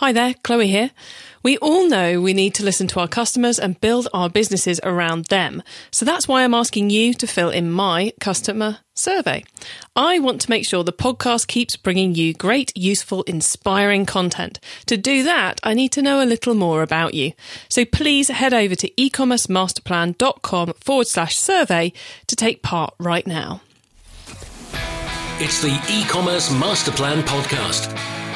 Hi there, Chloe here. We all know we need to listen to our customers and build our businesses around them. So that's why I'm asking you to fill in my customer survey. I want to make sure the podcast keeps bringing you great, useful, inspiring content. To do that, I need to know a little more about you. So please head over to ecommercemasterplan.com forward slash survey to take part right now. It's the e-commerce masterplan podcast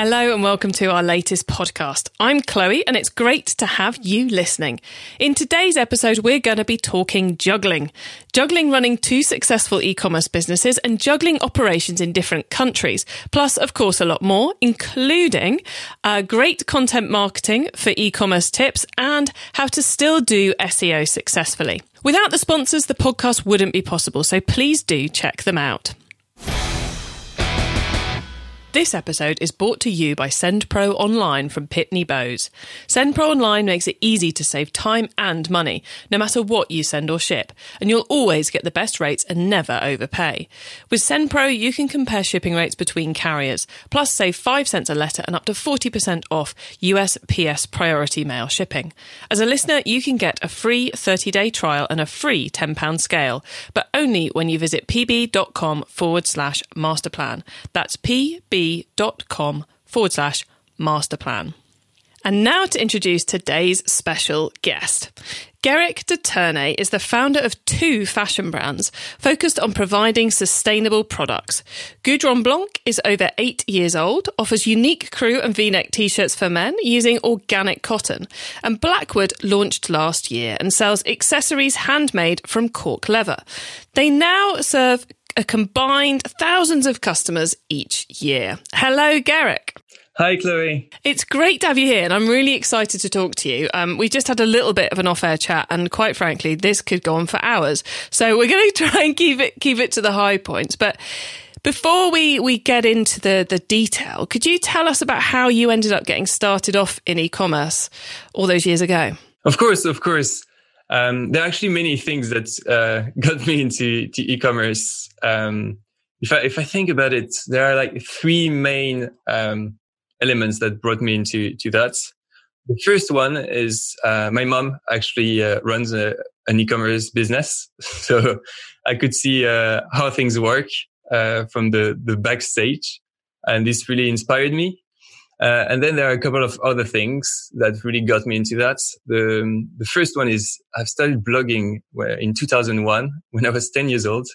Hello and welcome to our latest podcast. I'm Chloe and it's great to have you listening. In today's episode, we're going to be talking juggling. Juggling running two successful e-commerce businesses and juggling operations in different countries. Plus, of course, a lot more, including uh, great content marketing for e-commerce tips and how to still do SEO successfully. Without the sponsors, the podcast wouldn't be possible. So please do check them out. This episode is brought to you by SendPro Online from Pitney Bowes. SendPro Online makes it easy to save time and money, no matter what you send or ship, and you'll always get the best rates and never overpay. With SendPro, you can compare shipping rates between carriers, plus save 5 cents a letter and up to 40% off USPS priority mail shipping. As a listener, you can get a free 30-day trial and a free £10 scale, but only when you visit pb.com forward slash masterplan. That's pb com forward slash master plan. And now to introduce today's special guest. Guerric de Ternay is the founder of two fashion brands focused on providing sustainable products. Goudron Blanc is over eight years old, offers unique crew and v-neck t-shirts for men using organic cotton. And Blackwood launched last year and sells accessories handmade from cork leather. They now serve a combined thousands of customers each year. Hello, Guerric. Hi, Chloe. It's great to have you here, and I'm really excited to talk to you. Um, we just had a little bit of an off-air chat, and quite frankly, this could go on for hours. So we're going to try and keep it keep it to the high points. But before we we get into the the detail, could you tell us about how you ended up getting started off in e-commerce all those years ago? Of course, of course. Um, there are actually many things that uh, got me into e-commerce. Um, if I if I think about it, there are like three main um, elements that brought me into to that. The first one is uh, my mom actually uh, runs a, an e-commerce business, so I could see uh, how things work uh, from the the backstage, and this really inspired me. Uh, and then there are a couple of other things that really got me into that. The, the first one is I've started blogging where in 2001 when I was 10 years old.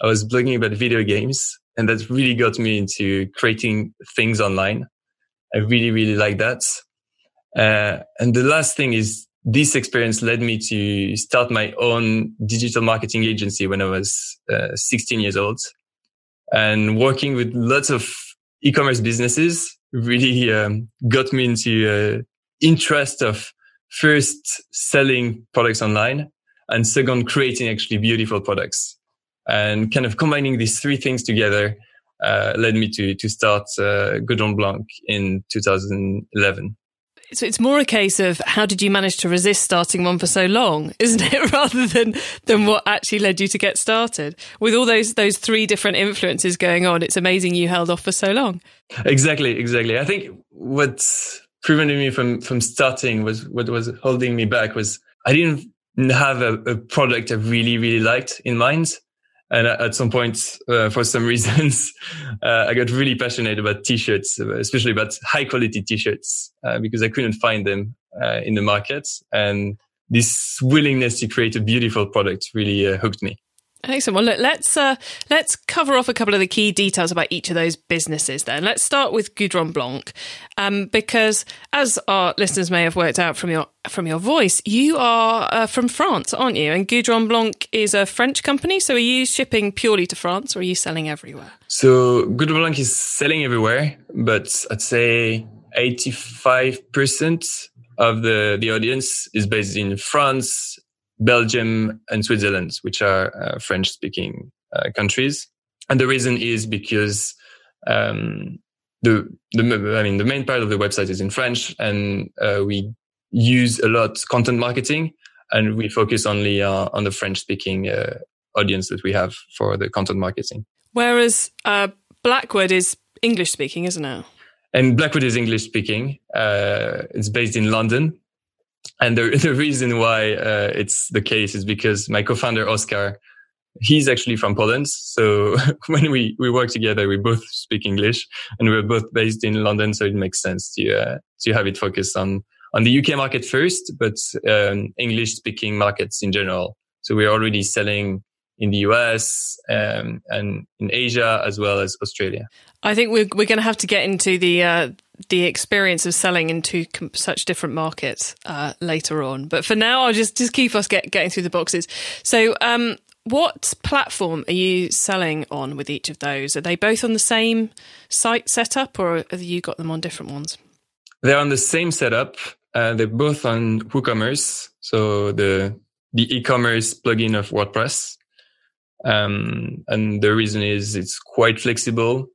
I was blogging about video games and that really got me into creating things online. I really, really like that. Uh, and the last thing is this experience led me to start my own digital marketing agency when I was uh, 16 years old and working with lots of e-commerce businesses really um, got me into uh, interest of first selling products online and second creating actually beautiful products. And kind of combining these three things together uh, led me to to start uh, Goudron Blanc in 2011 so it's more a case of how did you manage to resist starting one for so long, isn't it? Rather than than what actually led you to get started. With all those those three different influences going on, it's amazing you held off for so long. Exactly, exactly. I think what's prevented me from from starting was what was holding me back was I didn't have a, a product I really really liked in mind. And at some point, uh, for some reasons, uh, I got really passionate about t-shirts, especially about high quality t-shirts, uh, because I couldn't find them uh, in the market. And this willingness to create a beautiful product really uh, hooked me. Excellent. Well, look, let's uh, let's cover off a couple of the key details about each of those businesses. Then let's start with Goudron Blanc, um, because as our listeners may have worked out from your from your voice, you are uh, from France, aren't you? And Goudron Blanc is a French company. So are you shipping purely to France, or are you selling everywhere? So Goudron Blanc is selling everywhere, but I'd say eighty five percent of the the audience is based in France, Belgium and Switzerland, which are uh, French speaking uh, countries. And the reason is because um, the the I mean the main part of the website is in French, and uh, we use a lot content marketing, and we focus only uh, on the French speaking uh, audience that we have for the content marketing. Whereas uh, Blackwood is English speaking, isn't it? And Blackwood is English speaking. Uh, it's based in London, and the the reason why uh, it's the case is because my co-founder Oscar he's actually from Poland. So when we, we work together, we both speak English and we're both based in London. So it makes sense to, uh, to have it focused on, on the UK market first, but um, English speaking markets in general. So we're already selling in the US um, and in Asia as well as Australia. I think we're we're going to have to get into the uh, the experience of selling into com- such different markets uh, later on. But for now, I'll just just keep us get, getting through the boxes. So um, what platform are you selling on with each of those? Are they both on the same site setup or have you got them on different ones? They're on the same setup. Uh, they're both on WooCommerce. So the, the e-commerce plugin of WordPress. Um, and the reason is it's quite flexible.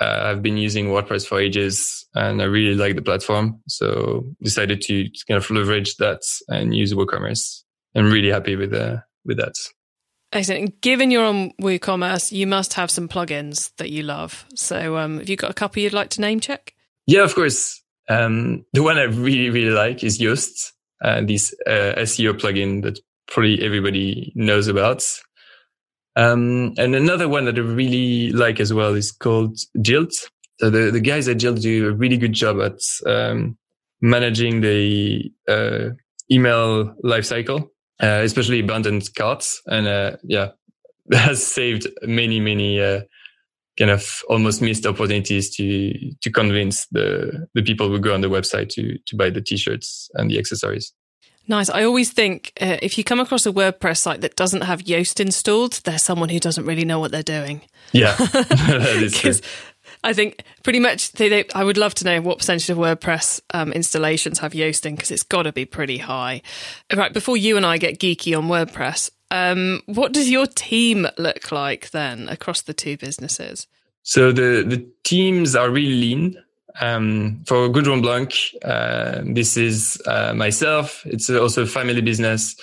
Uh, I've been using WordPress for ages and I really like the platform. So decided to kind of leverage that and use WooCommerce. I'm really happy with, uh, with that. Excellent. Given you're on WooCommerce, you must have some plugins that you love. So, um, have you got a couple you'd like to name check? Yeah, of course. Um, the one I really, really like is Yoast, uh, this uh, SEO plugin that probably everybody knows about. Um, and another one that I really like as well is called Jilt. So the, the guys at Jilt do a really good job at um, managing the uh, email lifecycle uh, especially abandoned carts. And uh, yeah, has saved many, many uh, kind of almost missed opportunities to to convince the the people who go on the website to to buy the t-shirts and the accessories. Nice. I always think uh, if you come across a WordPress site that doesn't have Yoast installed, there's someone who doesn't really know what they're doing. Yeah, true. I think pretty much they, they, I would love to know what percentage of WordPress um, installations have Yoast in because it's got to be pretty high. Right, before you and I get geeky on WordPress, um, what does your team look like then across the two businesses? So the, the teams are really lean. Um, for Goudron Blanc, uh, this is uh, myself. It's also a family business.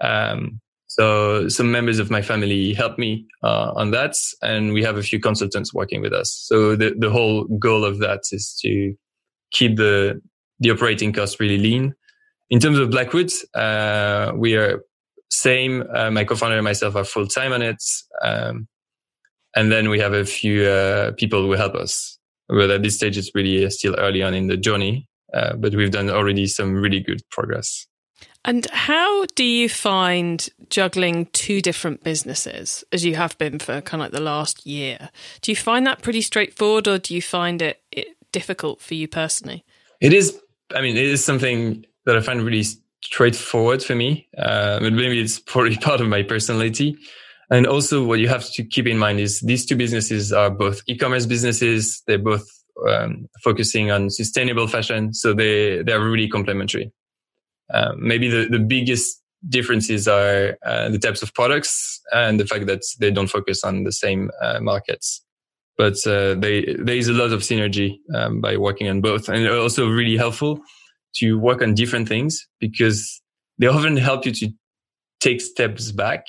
Um, so some members of my family help me uh, on that, and we have a few consultants working with us. So the the whole goal of that is to keep the the operating costs really lean. In terms of Blackwood, uh, we are same. Uh, my co-founder and myself are full time on it, um, and then we have a few uh, people who help us. But at this stage, it's really still early on in the journey, uh, but we've done already some really good progress. And how do you find juggling two different businesses as you have been for kind of like the last year? Do you find that pretty straightforward or do you find it, it difficult for you personally? It is, I mean, it is something that I find really straightforward for me. Uh, but maybe it's probably part of my personality. And also what you have to keep in mind is these two businesses are both e-commerce businesses. They're both um, focusing on sustainable fashion. So they, they're really complementary. Um, maybe the, the biggest differences are uh, the types of products and the fact that they don't focus on the same uh, markets. But uh, they, there is a lot of synergy um, by working on both, and also really helpful to work on different things because they often help you to take steps back,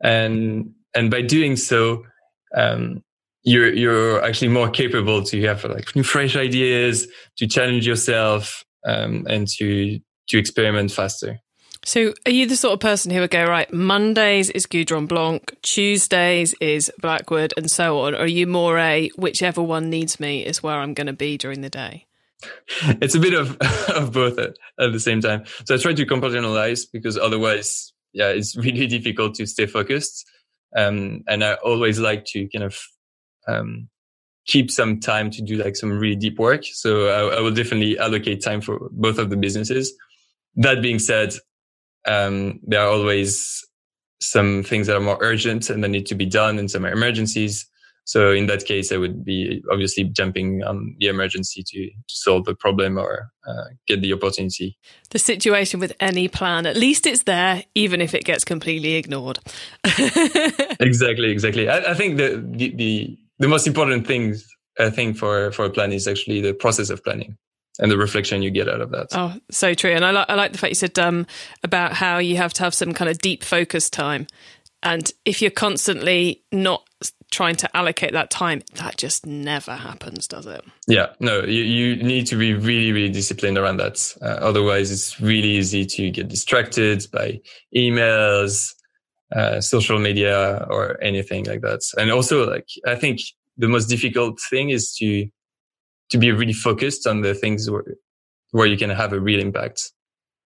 and and by doing so, um, you're you're actually more capable to have like new fresh ideas, to challenge yourself, um, and to to experiment faster. So, are you the sort of person who would go, right, Mondays is Goudron Blanc, Tuesdays is Blackwood, and so on? Or are you more a whichever one needs me is where I'm going to be during the day? It's a bit of, of both at, at the same time. So, I try to compartmentalize because otherwise, yeah, it's really difficult to stay focused. Um, and I always like to kind of um, keep some time to do like some really deep work. So, I, I will definitely allocate time for both of the businesses that being said, um, there are always some things that are more urgent and that need to be done and some emergencies. So in that case, I would be obviously jumping on the emergency to, to solve the problem or uh, get the opportunity. The situation with any plan, at least it's there, even if it gets completely ignored. exactly, exactly. I, I think the, the, the, the most important thing uh, thing for for a plan is actually the process of planning and the reflection you get out of that. Oh, so true. And I like I like the fact you said um, about how you have to have some kind of deep focus time, and if you're constantly not trying to allocate that time, that just never happens, does it? Yeah, no, you, you need to be really, really disciplined around that. Uh, otherwise, it's really easy to get distracted by emails, uh, social media, or anything like that. And also, like, I think the most difficult thing is to to be really focused on the things where, where you can have a real impact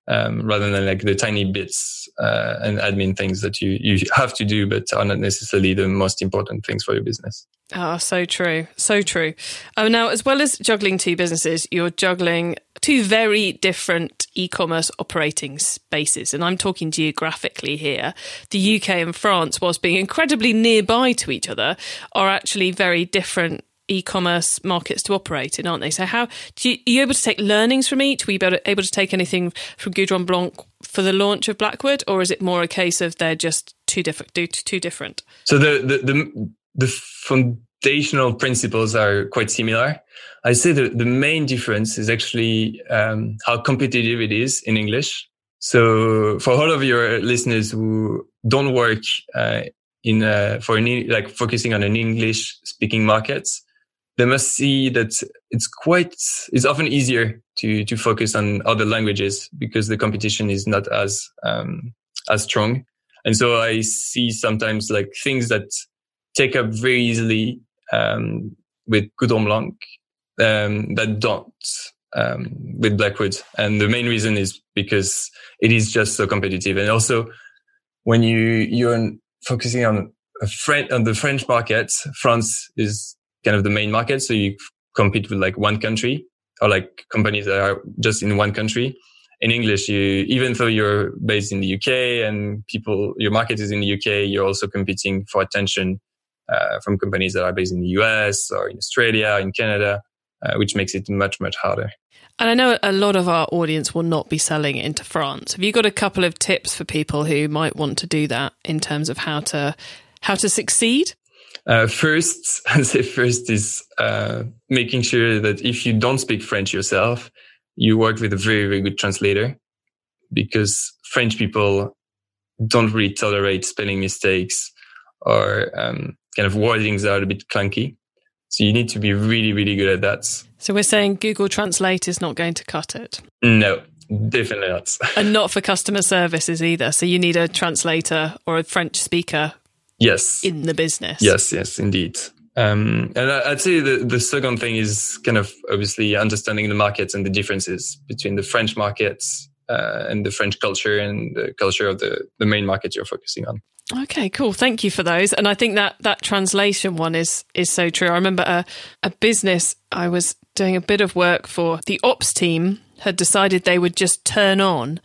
um, rather than like the tiny bits uh, and admin things that you you have to do, but are not necessarily the most important things for your business. Ah, oh, so true, so true. Um, now, as well as juggling two businesses, you're juggling two very different e-commerce operating spaces, and I'm talking geographically here. The UK and France, whilst being incredibly nearby to each other, are actually very different e-commerce markets to operate in, aren't they? So how you, are you able to take learnings from each? Were you able to, able to take anything from Goudron Blanc for the launch of Blackwood, or is it more a case of they're just too different? Too different. So the the the, the foundational principles are quite similar. I say the, the main difference is actually um, how competitive it is in English. So for all of your listeners who don't work uh, in uh, for an, like focusing on an English speaking markets, they must see that it's quite it's often easier to to focus on other languages because the competition is not as um, as strong and so i see sometimes like things that take up very easily um, with Goudron Blanc um, that don't um, with Blackwood. And the main reason is because it is just so competitive. And also when you, you're focusing on a French, on the French market, France is kind of the main market. So you compete with like one country or like companies that are just in one country. In English, you, even though you're based in the UK and people, your market is in the UK, you're also competing for attention uh, from companies that are based in the US or in Australia, in Canada, uh, which makes it much, much harder. And I know a lot of our audience will not be selling into France. Have you got a couple of tips for people who might want to do that in terms of how to how to succeed? Uh, first, I'd say first is uh, making sure that if you don't speak French yourself, you work with a very, very good translator because French people don't really tolerate spelling mistakes or um, kind of wordings that are a bit clunky. So you need to be really, really good at that. So we're saying Google Translate is not going to cut it? No, definitely not. and not for customer services either. So you need a translator or a French speaker yes in the business yes yes indeed um, and i'd say the, the second thing is kind of obviously understanding the markets and the differences between the french markets uh, and the french culture and the culture of the, the main market you're focusing on Okay, cool. Thank you for those. And I think that that translation one is is so true. I remember a, a business I was doing a bit of work for. The ops team had decided they would just turn on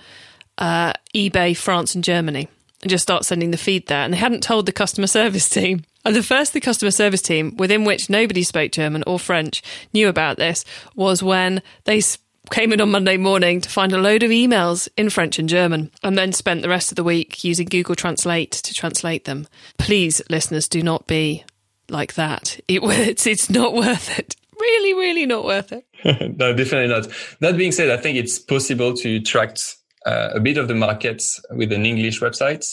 uh, eBay France and Germany and just start sending the feed there. And they hadn't told the customer service team. And the first the customer service team, within which nobody spoke German or French, knew about this was when they came in on Monday morning to find a load of emails in French and German and then spent the rest of the week using Google Translate to translate them. Please, listeners, do not be like that. It, it's, it's not worth it. Really, really not worth it. no, definitely not. That being said, I think it's possible to track uh, a bit of the market with an English website.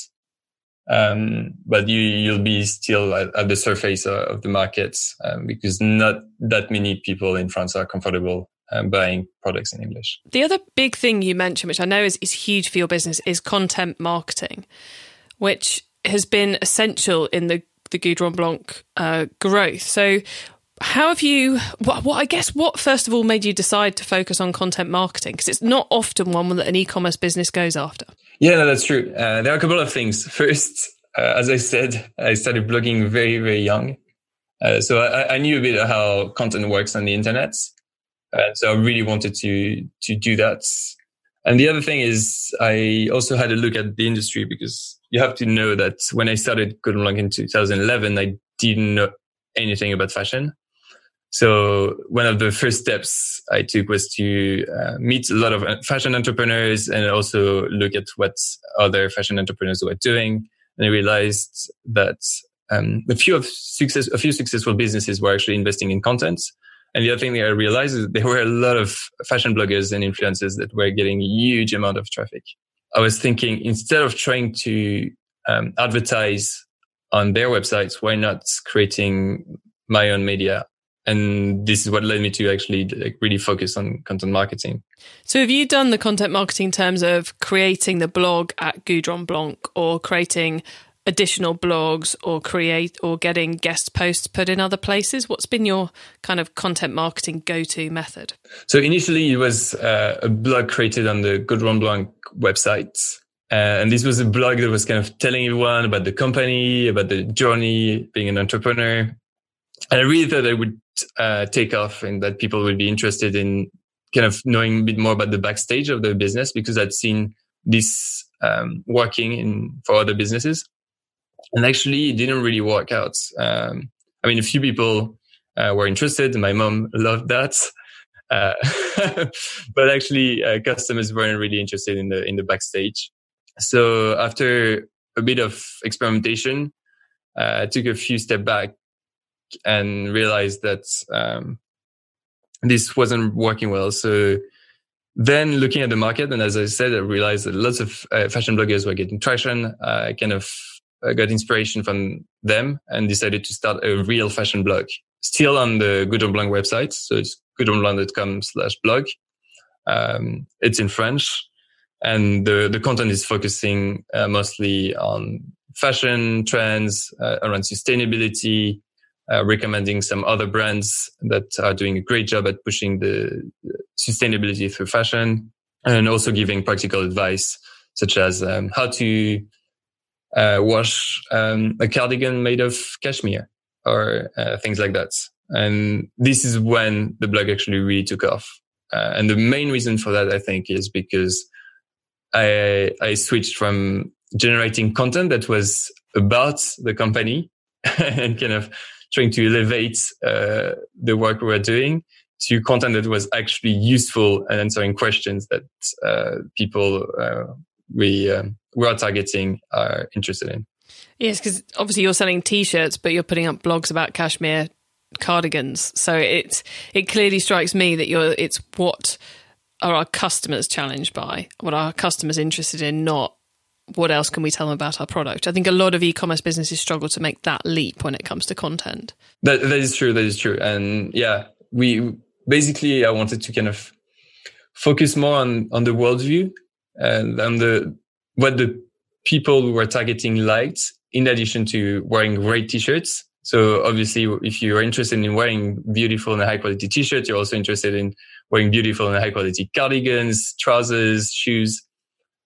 Um, but you, you'll be still at, at the surface of the market um, because not that many people in France are comfortable um, buying products in English. The other big thing you mentioned, which I know is, is huge for your business, is content marketing, which has been essential in the the Goudron Blanc uh, growth. So, how have you what, what, i guess what first of all made you decide to focus on content marketing? Because it's not often one that an e-commerce business goes after. Yeah no, that's true. Uh, there are a couple of things. First uh, as i said i started blogging very very young. Uh, so I, I, knew a bit how content works on the internet uh, so i really wanted to to do that. And the other thing is i also had a look at the industry because you have to know that when i started Blanc in 2011 i didn't know anything about fashion so one of the first steps I took was to uh, meet a lot of fashion entrepreneurs and also look at what other fashion entrepreneurs were doing. And I realized that um, a few of success, a few successful businesses were actually investing in content. And the other thing that I realized is there were a lot of fashion bloggers and influencers that were getting huge amount of traffic. I was thinking instead of trying to um, advertise on their websites, why not creating my own media? And this is what led me to actually like, really focus on content marketing. So, have you done the content marketing in terms of creating the blog at Goudron Blanc or creating additional blogs or create or getting guest posts put in other places? What's been your kind of content marketing go-to method? So initially it was uh, a blog created on the Goudron Blanc website. Uh, and this was a blog that was kind of telling everyone about the company, about the journey, being an entrepreneur. And I really thought I would uh, take off and that people would be interested in kind of knowing a bit more about the backstage of the business because I'd seen this um, working in for other businesses and actually it didn't really work out. Um, I mean, a few people uh, were interested. My mom loved that. Uh, but actually, uh, customers weren't really interested in the in the backstage. So after a bit of experimentation, uh, I took a few steps back and realized that um, this wasn't working well. So then looking at the market, and as I said, I realized that lots of uh, fashion bloggers were getting traction. I kind of got inspiration from them and decided to start a real fashion blog. Still on the Goudron Blanc website. So it's goudronblanc.com slash blog. Um, it's in French and the, the content is focusing uh, mostly on fashion trends, uh, around sustainability, uh, recommending some other brands that are doing a great job at pushing the sustainability through fashion and also giving practical advice such as um, how to uh, wash um, a cardigan made of cashmere or uh, things like that. And this is when the blog actually really took off. Uh, and the main reason for that, I think, is because I, I switched from generating content that was about the company and kind of trying to elevate uh, the work we were doing to content that was actually useful and answering questions that uh, people uh, we um, we are targeting are interested in. Yes, because obviously you're selling T-shirts, but you're putting up blogs about cashmere cardigans. So it it clearly strikes me that you're it's what are our customers challenged by, what are our customers interested in, not what else can we tell them about our product. I think a lot of e-commerce businesses struggle to make that leap when it comes to content. That that is true. That is true. And yeah, we basically I wanted to kind of focus more on on the worldview and on the what the people who were targeting liked in addition to wearing great t-shirts. So obviously, if you're interested in wearing beautiful and high quality t-shirts, you're also interested in wearing beautiful and high quality cardigans, trousers, shoes,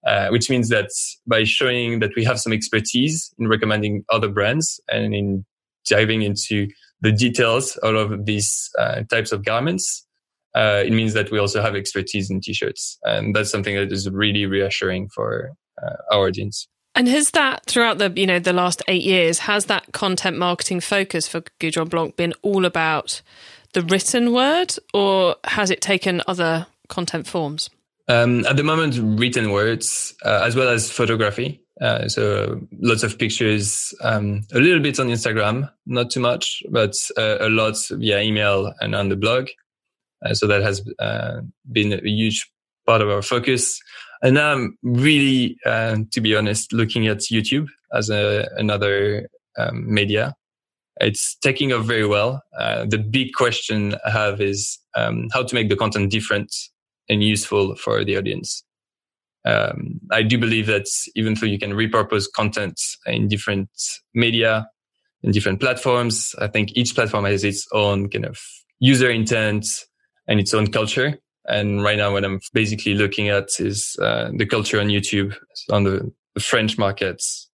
uh, which means that by showing that we have some expertise in recommending other brands and in diving into the details of these uh, types of garments, uh, it means that we also have expertise in t-shirts. And that's something that is really reassuring for uh, our audience. And has that throughout the you know the last eight years has that content marketing focus for Goudron Blanc been all about the written word, or has it taken other content forms? Um, at the moment, written words uh, as well as photography. Uh, so lots of pictures, um, a little bit on Instagram, not too much, but uh, a lot via email and on the blog. Uh, so that has uh, been a huge part of our focus. And now I'm really, uh, to be honest, looking at YouTube as a, another um, media. It's taking off very well. The big question I have is um, how to make the content different and useful for the audience. Um, I do believe that even though you can repurpose content in different media, in different platforms, I think each platform has its own kind of user intent and its own culture. And right now, what I'm basically looking at is uh, the culture on YouTube on the, the French markets,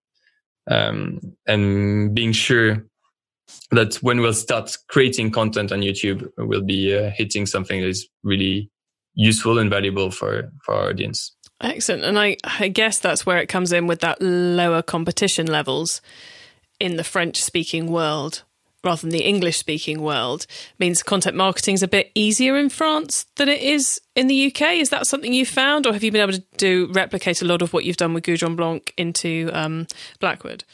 um, and being sure that when we'll start creating content on YouTube, we'll be uh, hitting something that is really useful and valuable for for our audience. Excellent, and I I guess that's where it comes in with that lower competition levels in the French speaking world rather than the English speaking world means content marketing is a bit easier in France than it is in the UK. Is that something you found, or have you been able to do replicate a lot of what you've done with Goudron Blanc into um, Blackwood?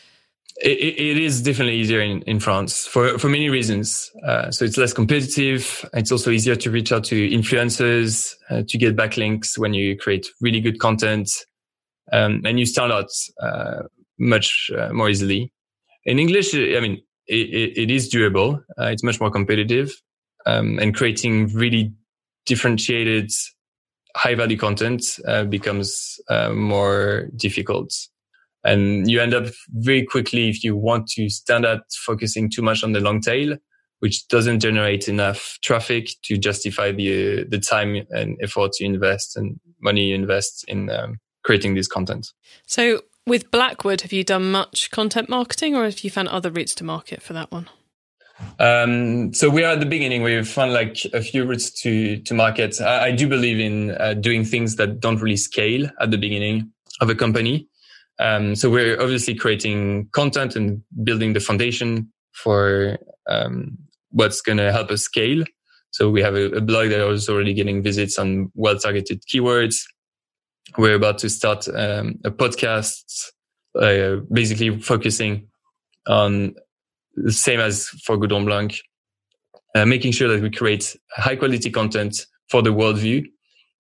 It, is definitely easier in, in France for, for many reasons. Uh, so it's less competitive. It's also easier to reach out to influencers, uh, to get backlinks when you create really good content. Um, and you stand out uh, much uh, more easily. In English, I mean, it, it is doable. Uh, it's much more competitive um, and creating really differentiated high value content uh, becomes more difficult. And you end up very quickly if you want to stand out focusing too much on the long tail, which doesn't generate enough traffic to justify the the time and effort you invest and money you invest in um, creating this content. So, with Blackwood, have you done much content marketing, or have you found other routes to market for that one? Um, so we are at the beginning. We've found like a few routes to to market. I, I do believe in uh, doing things that don't really scale at the beginning of a company. Um, so we're obviously creating content and building the foundation for um, what's going to help us scale. So we have a, a, blog that is already getting visits on well-targeted keywords. We're about to start um, a podcast, uh, basically focusing on the same as for Goudron Blanc, uh, making sure that we create high quality content for the worldview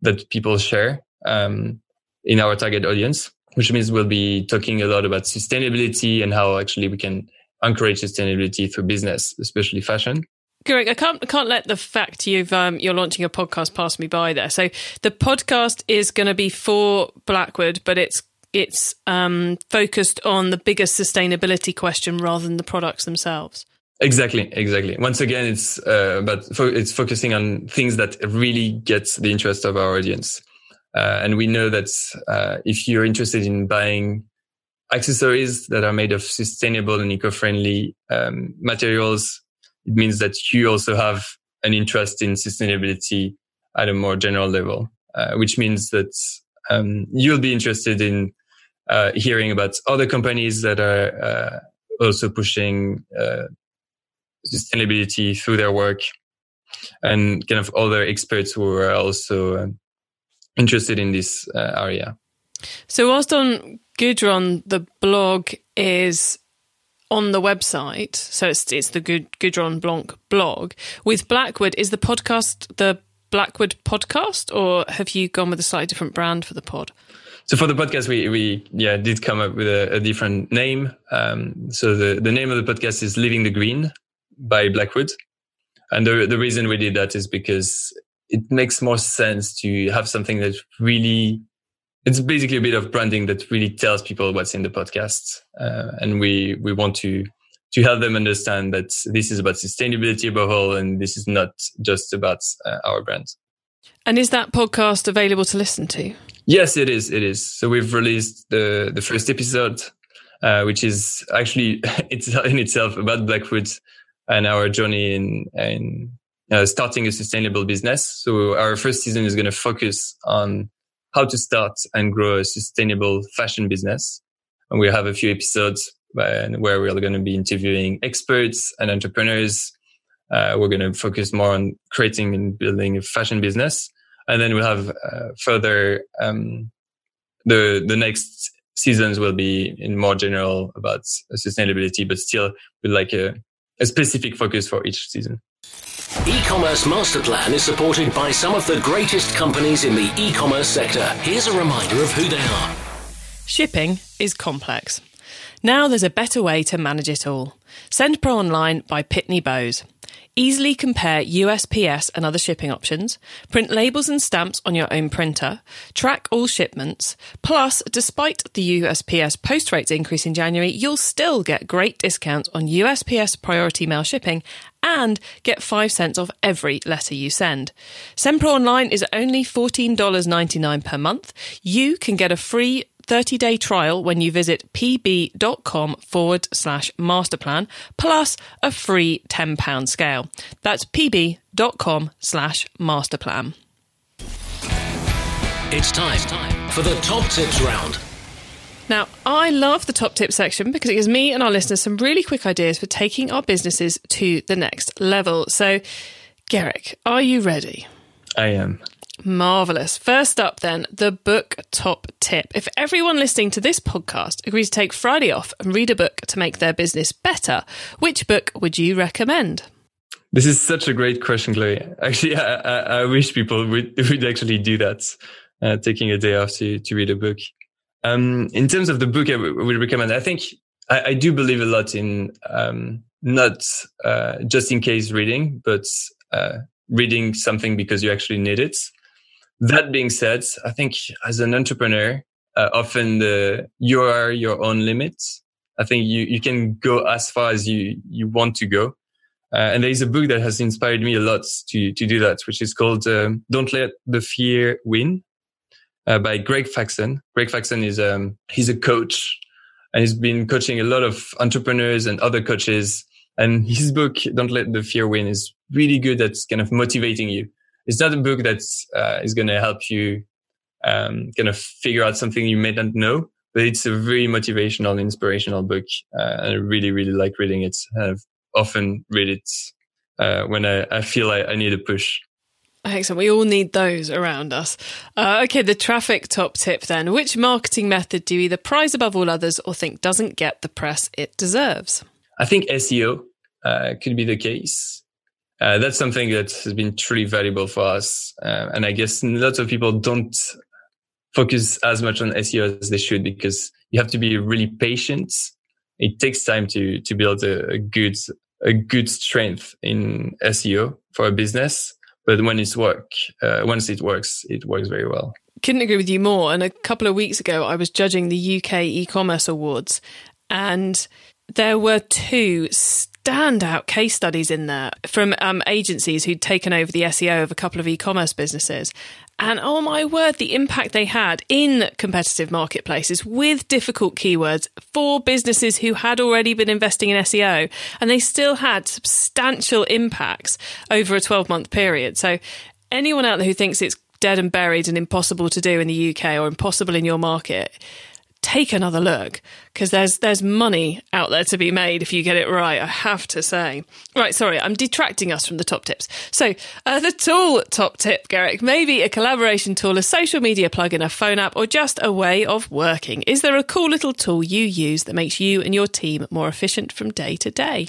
that people share um, in our target audience which means we'll be talking a lot about sustainability and how actually we can encourage sustainability through business, especially fashion. Greg, I can't I can't let the fact you've um, you're launching a podcast pass me by there. So the podcast is going to be for Blackwood, but it's it's um, focused on the biggest sustainability question rather than the products themselves. Exactly, exactly. Once again, it's uh, about fo- it's focusing on things that really gets the interest of our audience. Uh, and we know that uh, if you're interested in buying accessories that are made of sustainable and eco-friendly um, materials, it means that you also have an interest in sustainability at a more general level, uh, which means that um, you'll be interested in uh, hearing about other companies that are uh, also pushing uh, sustainability through their work and kind of other experts who are also um, interested in this uh, area. So, whilst on Goudron, the blog is on the website, so it's it's the Goudron Blanc blog. With Blackwood, is the podcast the Blackwood podcast, or have you gone with a slightly different brand for the pod? So for the podcast, we we yeah did come up with a, a different name. Um, so the the name of the podcast is Living the Green by Blackwood, and the the reason we did that is because it makes more sense to have something that really it's basically a bit of branding that really tells people what's in the podcast. Uh, and we we want to to help them understand that this is about sustainability above all and this is not just about uh, our brand. And is that podcast available to listen to? Yes it is it is. So we've released the the first episode uh, which is actually it's in itself about blackwood and our journey in in uh, starting a sustainable business. So our first season is going to focus on how to start and grow a sustainable fashion business. And we have a few episodes where we're going to be interviewing experts and entrepreneurs. Uh, we're going to focus more on creating and building a fashion business. And then we'll have uh, further, um, the, the next seasons will be in more general about sustainability, but still with like a, a specific focus for each season. E-commerce Master Plan is supported by some of the greatest companies in the e-commerce sector. Here's a reminder of who they are. Shipping is complex. Now there's a better way to manage it all. SendPro Online by Pitney Bowes. Easily compare USPS and other shipping options, print labels and stamps on your own printer, track all shipments. Plus, despite the USPS post rates increase in January, you'll still get great discounts on USPS priority mail shipping and get 5 cents off every letter you send. SendPro Online is only $14.99 per month. You can get a free 30 day trial when you visit pb.com forward slash masterplan plus a free £10 scale. That's pb.com slash masterplan. It's time for the top tips round. Now, I love the top tip section because it gives me and our listeners some really quick ideas for taking our businesses to the next level. So, Guerric, are you ready? I am. Marvelous. First up, then, the book top tip. If everyone listening to this podcast agrees to take Friday off and read a book to make their business better, which book would you recommend? This is such a great question, Chloe. Actually, I, I, I wish people would, would actually do that, uh, taking a day off to, to read a book. Um, in terms of the book I would recommend, I think I, I do believe a lot in um, not uh, just in case reading, but uh, reading something because you actually need it. That being said, I think as an entrepreneur, uh, often the, you are your own limits. I think you, you can go as far as you, you want to go. Uh, and there is a book that has inspired me a lot to, to do that, which is called um, Don't Let the Fear Win uh, by Greg Faxon. Greg Faxon is, um, he's a coach and he's been coaching a lot of entrepreneurs and other coaches. And his book, Don't Let the Fear Win is really good at kind of motivating you it's not a book that uh, is going to help you um, kind of figure out something you may not know, but it's a very motivational, inspirational book. Uh, and I really, really like reading it. I've often read it uh, when I, I feel I, I need a push. Excellent. We all need those around us. Uh, okay, the traffic top tip then. Which marketing method do you either prize above all others or think doesn't get the press it deserves? I think SEO uh, could be the case uh, that's something that has been truly valuable for us. Uh, and I guess lots of people don't focus as much on SEO as they should because you have to be really patient. It takes time to, to build a, a good, a good strength in SEO for a business. But when it's work, uh, once it works, it works very well. Couldn't agree with you more. And a couple of weeks ago, I was judging the UK e-commerce awards and there were two standout case studies in there from um, agencies who'd taken over the SEO of a couple of e commerce businesses. And oh my word, the impact they had in competitive marketplaces with difficult keywords for businesses who had already been investing in SEO. And they still had substantial impacts over a 12 month period. So anyone out there who thinks it's dead and buried and impossible to do in the UK or impossible in your market, take another look because there's there's money out there to be made if you get it right. I have to say. Right, sorry, I'm detracting us from the top tips. So uh, the tool top tip, Guerric, maybe a collaboration tool, a social media plugin, a phone app, or just a way of working. Is there a cool little tool you use that makes you and your team more efficient from day to day?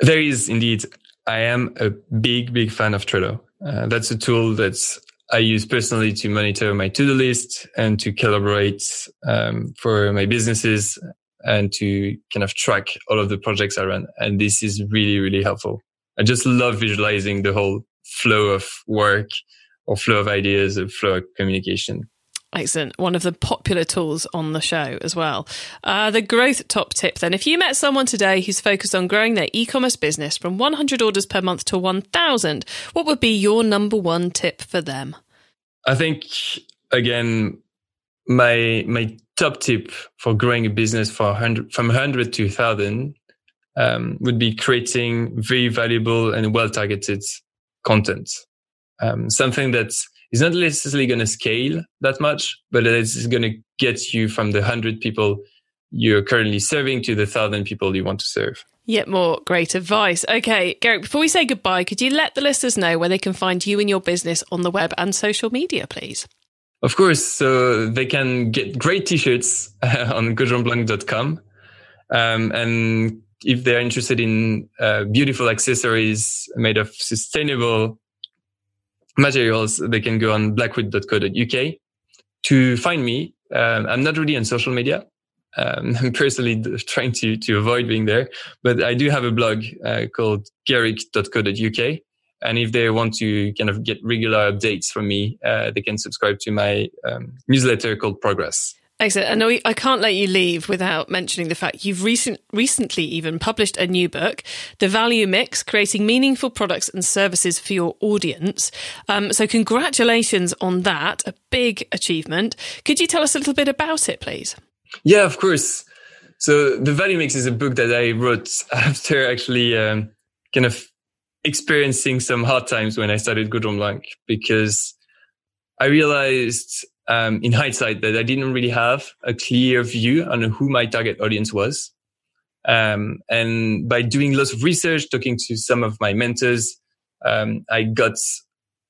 There is indeed. I am a big, big fan of Trello. Uh, that's a tool that's I use personally to monitor my to-do list and to collaborate um, for my businesses and to kind of track all of the projects I run. And this is really, really helpful. I just love visualizing the whole flow of work or flow of ideas, or flow of communication. Excellent. One of the popular tools on the show as well. Uh, the growth top tip then. If you met someone today who's focused on growing their e commerce business from 100 orders per month to 1,000, what would be your number one tip for them? I think, again, my, my top tip for growing a business for 100, from 100 to 1,000 um, would be creating very valuable and well targeted content. Um, something that's not necessarily going to scale that much, but it's going to get you from the 100 people you're currently serving to the 1,000 people you want to serve. Yet more great advice. Okay, Guerric, before we say goodbye, could you let the listeners know where they can find you and your business on the web and social media, please? Of course. So they can get great t shirts on goudronblanc.com. Um, and if they're interested in uh, beautiful accessories made of sustainable materials, they can go on blackwood.co.uk. To find me, um, I'm not really on social media. Um, I'm personally trying to, to avoid being there, but I do have a blog uh, called guerric.co.uk. And if they want to kind of get regular updates from me, uh, they can subscribe to my um, newsletter called Progress. Excellent. And I, can't let you leave without mentioning the fact you've recent, recently even published a new book, The Value Mix Creating Meaningful Products and Services for Your Audience. Um, so, congratulations on that. A big achievement. Could you tell us a little bit about it, please? Yeah, of course. So, The Value Mix is a book that I wrote after actually um, kind of experiencing some hard times when I started Goudron Blanc because I realized um, in hindsight that I didn't really have a clear view on who my target audience was. Um, and by doing lots of research, talking to some of my mentors, um, I got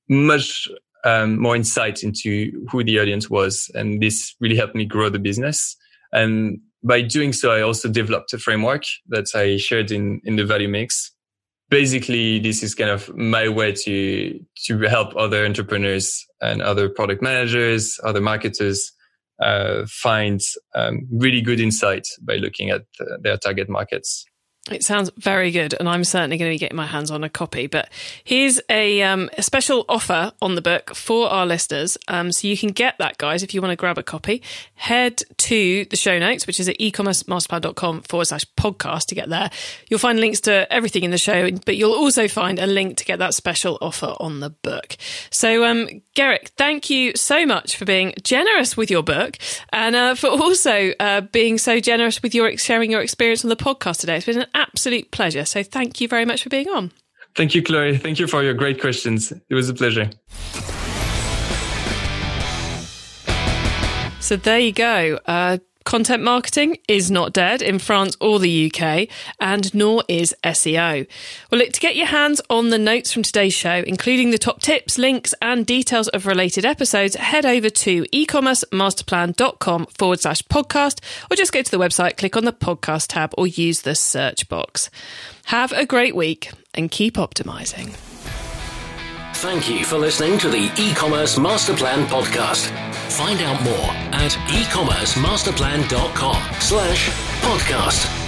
much um, more insight into who the audience was. And this really helped me grow the business. And by doing so, I also developed a framework that I shared in, in the value mix. Basically, this is kind of my way to, to help other entrepreneurs and other product managers, other marketers, uh, find um, really good insight by looking at uh, their target markets. It sounds very good, and I'm certainly going to be getting my hands on a copy. But here's a, um, a special offer on the book for our listeners. Um, so you can get that, guys, if you want to grab a copy. Head to the show notes, which is at ecommercemasterplan.com forward slash podcast to get there. You'll find links to everything in the show, but you'll also find a link to get that special offer on the book. So, um, Guerric, thank you so much for being generous with your book and uh, for also uh, being so generous with your sharing your experience on the podcast today. It's been an absolute pleasure. So thank you very much for being on. Thank you, Chloe. Thank you for your great questions. It was a pleasure. So there you go. Uh, Content marketing is not dead in France or the UK, and nor is SEO. Well, look, to get your hands on the notes from today's show, including the top tips, links, and details of related episodes, head over to ecommercemasterplan.com forward slash podcast, or just go to the website, click on the podcast tab, or use the search box. Have a great week and keep optimizing. Thank you for listening to the e-commerce master plan podcast. Find out more at ecommercemasterplan.com slash podcast.